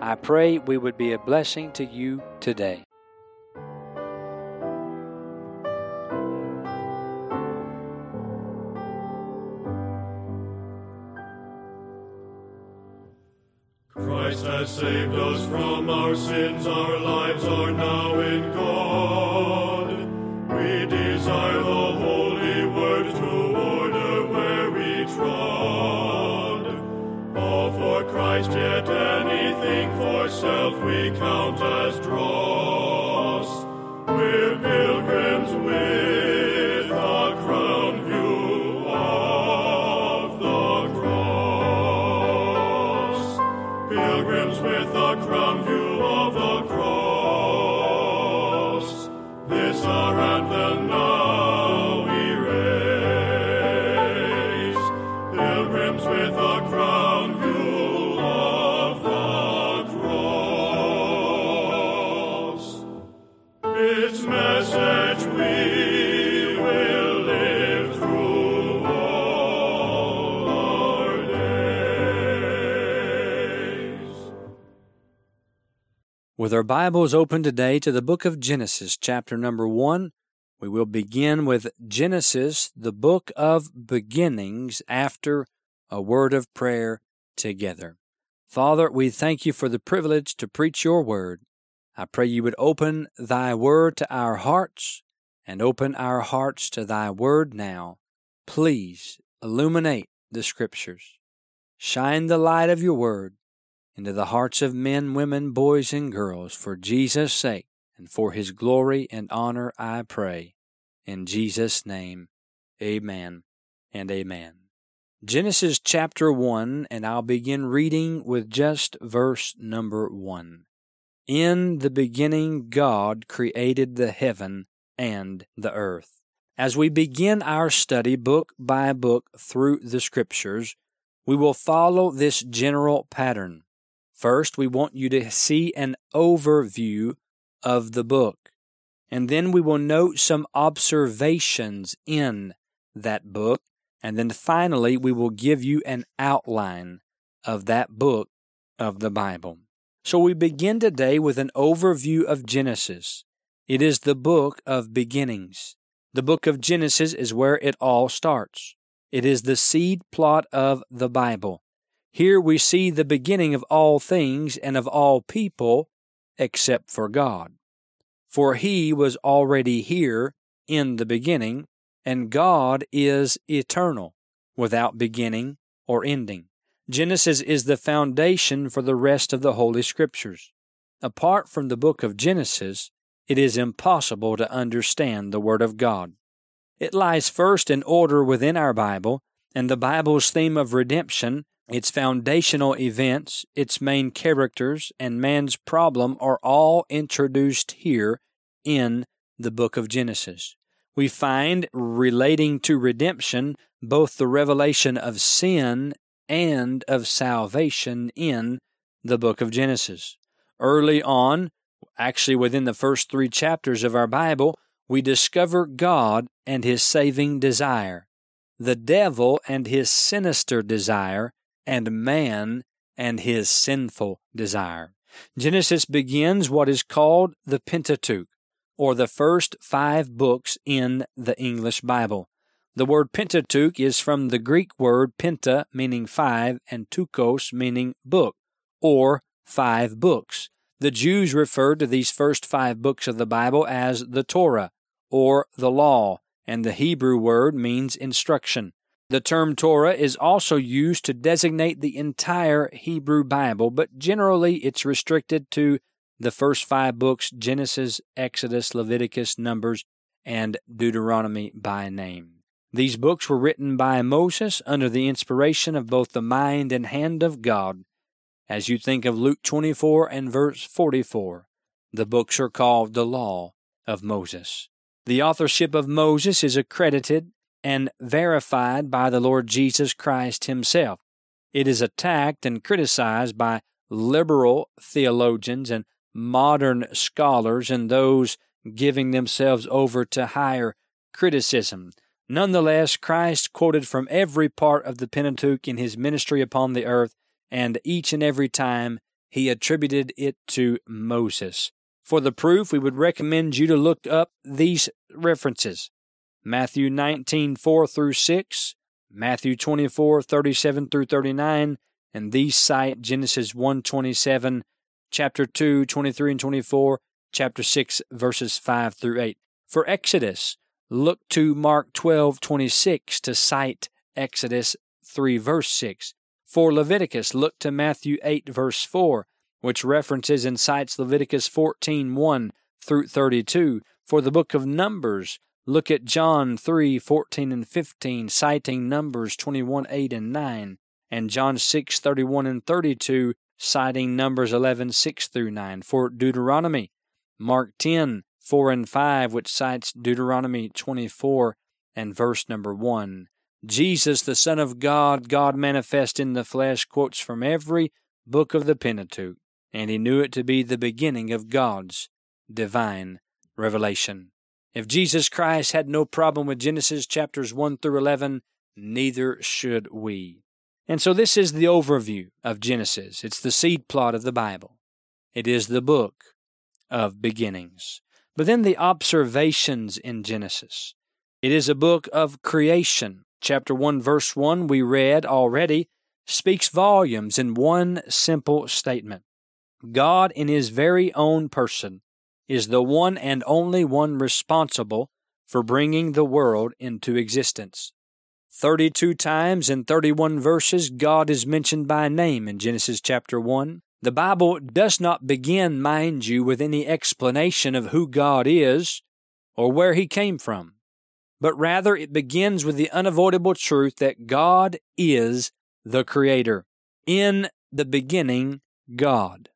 I pray we would be a blessing to you today. We count as dross. With our Bibles open today to the book of Genesis, chapter number one, we will begin with Genesis, the book of beginnings, after a word of prayer together. Father, we thank you for the privilege to preach your word. I pray you would open thy word to our hearts and open our hearts to thy word now. Please illuminate the scriptures. Shine the light of your word into the hearts of men, women, boys, and girls for Jesus' sake and for his glory and honor, I pray. In Jesus' name, amen and amen. Genesis chapter 1, and I'll begin reading with just verse number 1. In the beginning, God created the heaven and the earth. As we begin our study book by book through the Scriptures, we will follow this general pattern. First, we want you to see an overview of the book, and then we will note some observations in that book, and then finally, we will give you an outline of that book of the Bible. So we begin today with an overview of Genesis. It is the book of beginnings. The book of Genesis is where it all starts. It is the seed plot of the Bible. Here we see the beginning of all things and of all people except for God. For He was already here in the beginning, and God is eternal, without beginning or ending. Genesis is the foundation for the rest of the Holy Scriptures. Apart from the book of Genesis, it is impossible to understand the Word of God. It lies first in order within our Bible, and the Bible's theme of redemption, its foundational events, its main characters, and man's problem are all introduced here in the book of Genesis. We find relating to redemption both the revelation of sin and of salvation in the book of Genesis. Early on, actually within the first three chapters of our Bible, we discover God and his saving desire, the devil and his sinister desire, and man and his sinful desire. Genesis begins what is called the Pentateuch, or the first five books in the English Bible. The word Pentateuch is from the Greek word penta, meaning five, and teuchos, meaning book, or five books. The Jews referred to these first five books of the Bible as the Torah, or the law, and the Hebrew word means instruction. The term Torah is also used to designate the entire Hebrew Bible, but generally it's restricted to the first five books Genesis, Exodus, Leviticus, Numbers, and Deuteronomy by name. These books were written by Moses under the inspiration of both the mind and hand of God. As you think of Luke 24 and verse 44, the books are called the Law of Moses. The authorship of Moses is accredited and verified by the Lord Jesus Christ himself. It is attacked and criticized by liberal theologians and modern scholars and those giving themselves over to higher criticism. Nonetheless, Christ quoted from every part of the Pentateuch in his ministry upon the earth, and each and every time he attributed it to Moses. For the proof, we would recommend you to look up these references Matthew 19, 4 through 6, Matthew 24, 37 through 39, and these cite Genesis 1 27, chapter 2, 23 and 24, chapter 6, verses 5 through 8. For Exodus, look to Mark 12, 26 to cite Exodus 3, verse 6. For Leviticus, look to Matthew 8, verse 4, which references and cites Leviticus 14, 1 through 32. For the book of Numbers, look at John 3, 14 and 15, citing Numbers 21, 8 and 9, and John 6, 31 and 32, citing Numbers 11, 6 through 9. For Deuteronomy, Mark 10, 4 and 5, which cites Deuteronomy 24 and verse number 1. Jesus, the Son of God, God manifest in the flesh, quotes from every book of the Pentateuch, and he knew it to be the beginning of God's divine revelation. If Jesus Christ had no problem with Genesis chapters 1 through 11, neither should we. And so this is the overview of Genesis. It's the seed plot of the Bible. It is the book of beginnings. But then the observations in Genesis. It is a book of creation. Chapter 1, verse 1, we read already, speaks volumes in one simple statement. God, in His very own person, is the one and only one responsible for bringing the world into existence. 32 times in 31 verses, God is mentioned by name in Genesis chapter 1. The Bible does not begin, mind you, with any explanation of who God is or where He came from, but rather it begins with the unavoidable truth that God is the Creator. In the beginning, God.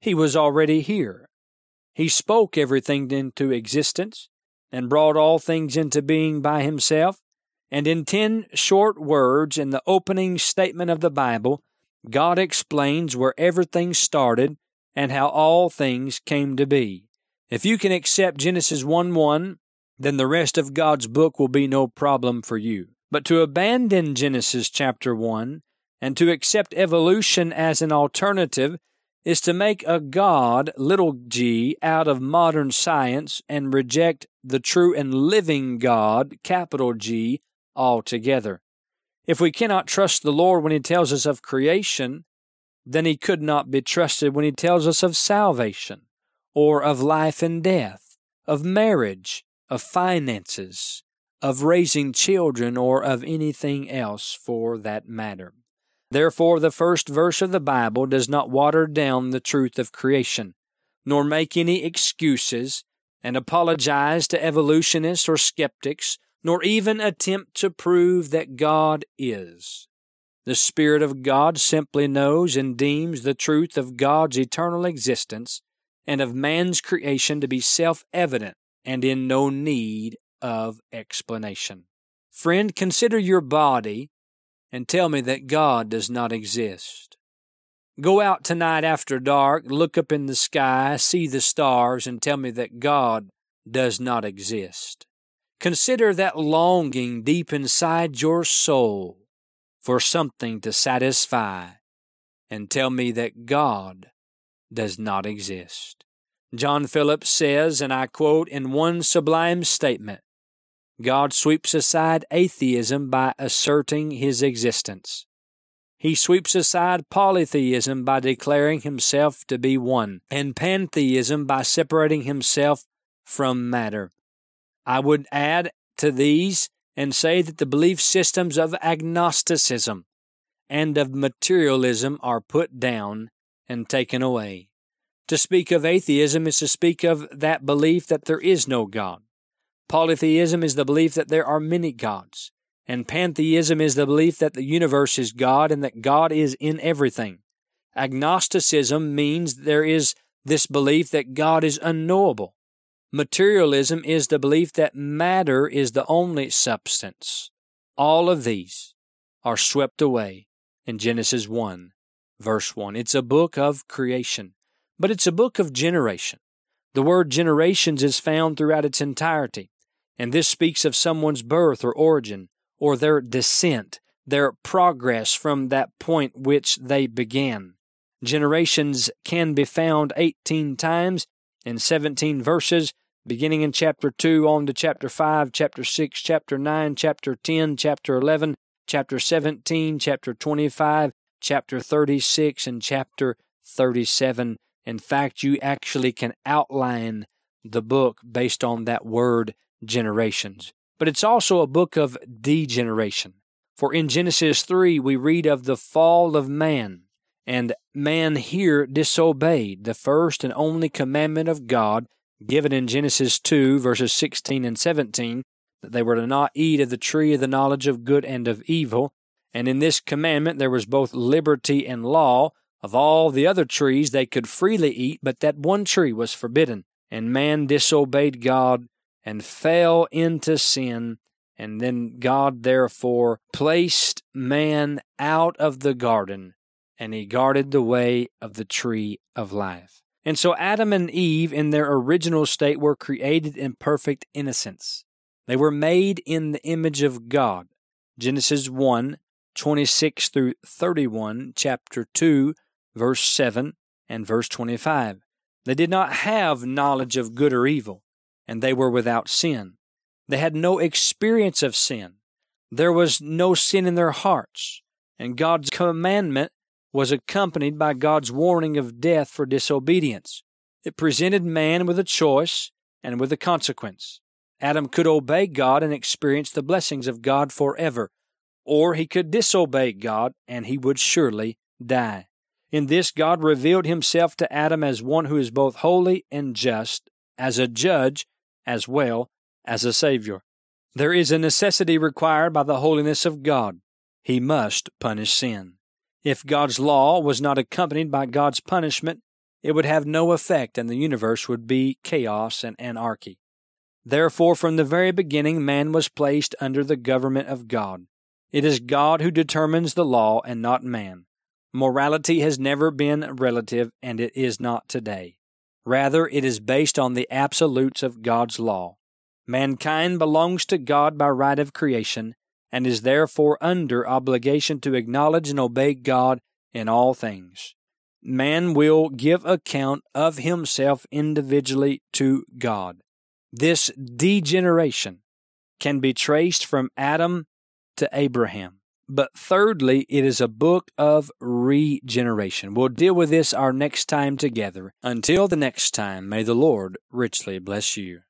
He was already here. He spoke everything into existence and brought all things into being by Himself. And in ten short words in the opening statement of the Bible, God explains where everything started and how all things came to be. If you can accept Genesis 1 1, then the rest of God's book will be no problem for you. But to abandon Genesis chapter 1 and to accept evolution as an alternative is to make a God, little g, out of modern science and reject the true and living God, capital G, altogether. If we cannot trust the Lord when He tells us of creation, then He could not be trusted when He tells us of salvation, or of life and death, of marriage, of finances, of raising children, or of anything else for that matter. Therefore, the first verse of the Bible does not water down the truth of creation, nor make any excuses and apologize to evolutionists or skeptics nor even attempt to prove that God is. The Spirit of God simply knows and deems the truth of God's eternal existence and of man's creation to be self evident and in no need of explanation. Friend, consider your body and tell me that God does not exist. Go out tonight after dark, look up in the sky, see the stars, and tell me that God does not exist. Consider that longing deep inside your soul for something to satisfy and tell me that God does not exist. John Phillips says, and I quote in one sublime statement God sweeps aside atheism by asserting his existence. He sweeps aside polytheism by declaring himself to be one, and pantheism by separating himself from matter. I would add to these and say that the belief systems of agnosticism and of materialism are put down and taken away. To speak of atheism is to speak of that belief that there is no God. Polytheism is the belief that there are many gods. And pantheism is the belief that the universe is God and that God is in everything. Agnosticism means there is this belief that God is unknowable. Materialism is the belief that matter is the only substance. All of these are swept away in Genesis 1, verse 1. It's a book of creation, but it's a book of generation. The word generations is found throughout its entirety, and this speaks of someone's birth or origin, or their descent, their progress from that point which they began. Generations can be found 18 times in 17 verses, beginning in chapter 2 on to chapter 5, chapter 6, chapter 9, chapter 10, chapter 11, chapter 17, chapter 25, chapter 36, and chapter 37. In fact, you actually can outline the book based on that word generations. But it's also a book of degeneration. For in Genesis 3, we read of the fall of man, and man here disobeyed the first and only commandment of God given in Genesis 2, verses 16 and 17, that they were to not eat of the tree of the knowledge of good and of evil. And in this commandment there was both liberty and law. Of all the other trees they could freely eat, but that one tree was forbidden. And man disobeyed God and fell into sin. And then God therefore placed man out of the garden, and he guarded the way of the tree of life. And so Adam and Eve, in their original state, were created in perfect innocence. They were made in the image of God. Genesis 1 26 through 31, chapter 2, verse 7, and verse 25. They did not have knowledge of good or evil and they were without sin. They had no experience of sin. There was no sin in their hearts, and God's commandment was accompanied by God's warning of death for disobedience. It presented man with a choice and with a consequence. Adam could obey God and experience the blessings of God forever, or he could disobey God and he would surely die. In this, God revealed himself to Adam as one who is both holy and just, as a judge as well as a Savior. There is a necessity required by the holiness of God. He must punish sin. If God's law was not accompanied by God's punishment, it would have no effect and the universe would be chaos and anarchy. Therefore, from the very beginning, man was placed under the government of God. It is God who determines the law and not man. Morality has never been relative, and it is not today. Rather, it is based on the absolutes of God's law. Mankind belongs to God by right of creation and is therefore under obligation to acknowledge and obey God in all things. Man will give account of himself individually to God. This degeneration can be traced from Adam to Abraham. But thirdly, it is a book of regeneration. We'll deal with this our next time together. Until the next time, may the Lord richly bless you.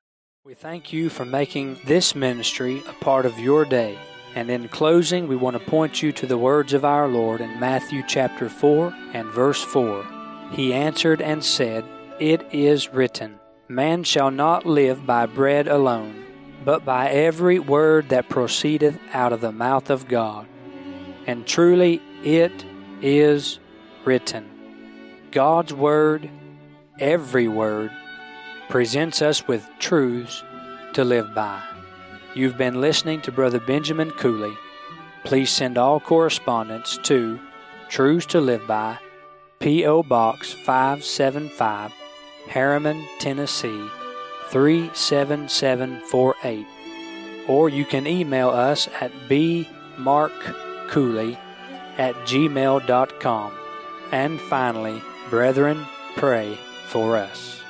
We thank you for making this ministry a part of your day. And in closing, we want to point you to the words of our Lord in Matthew chapter 4 and verse 4. He answered and said, It is written, Man shall not live by bread alone, but by every word that proceedeth out of the mouth of God. And truly it is written. God's Word, every word, presents us with truths to live by. You've been listening to Brother Benjamin Cooley. Please send all correspondence to Truths to Live By, P.O. Box 575, Harriman, Tennessee 37748. Or you can email us at bmark.com cooley at gmail.com. And finally, brethren, pray for us.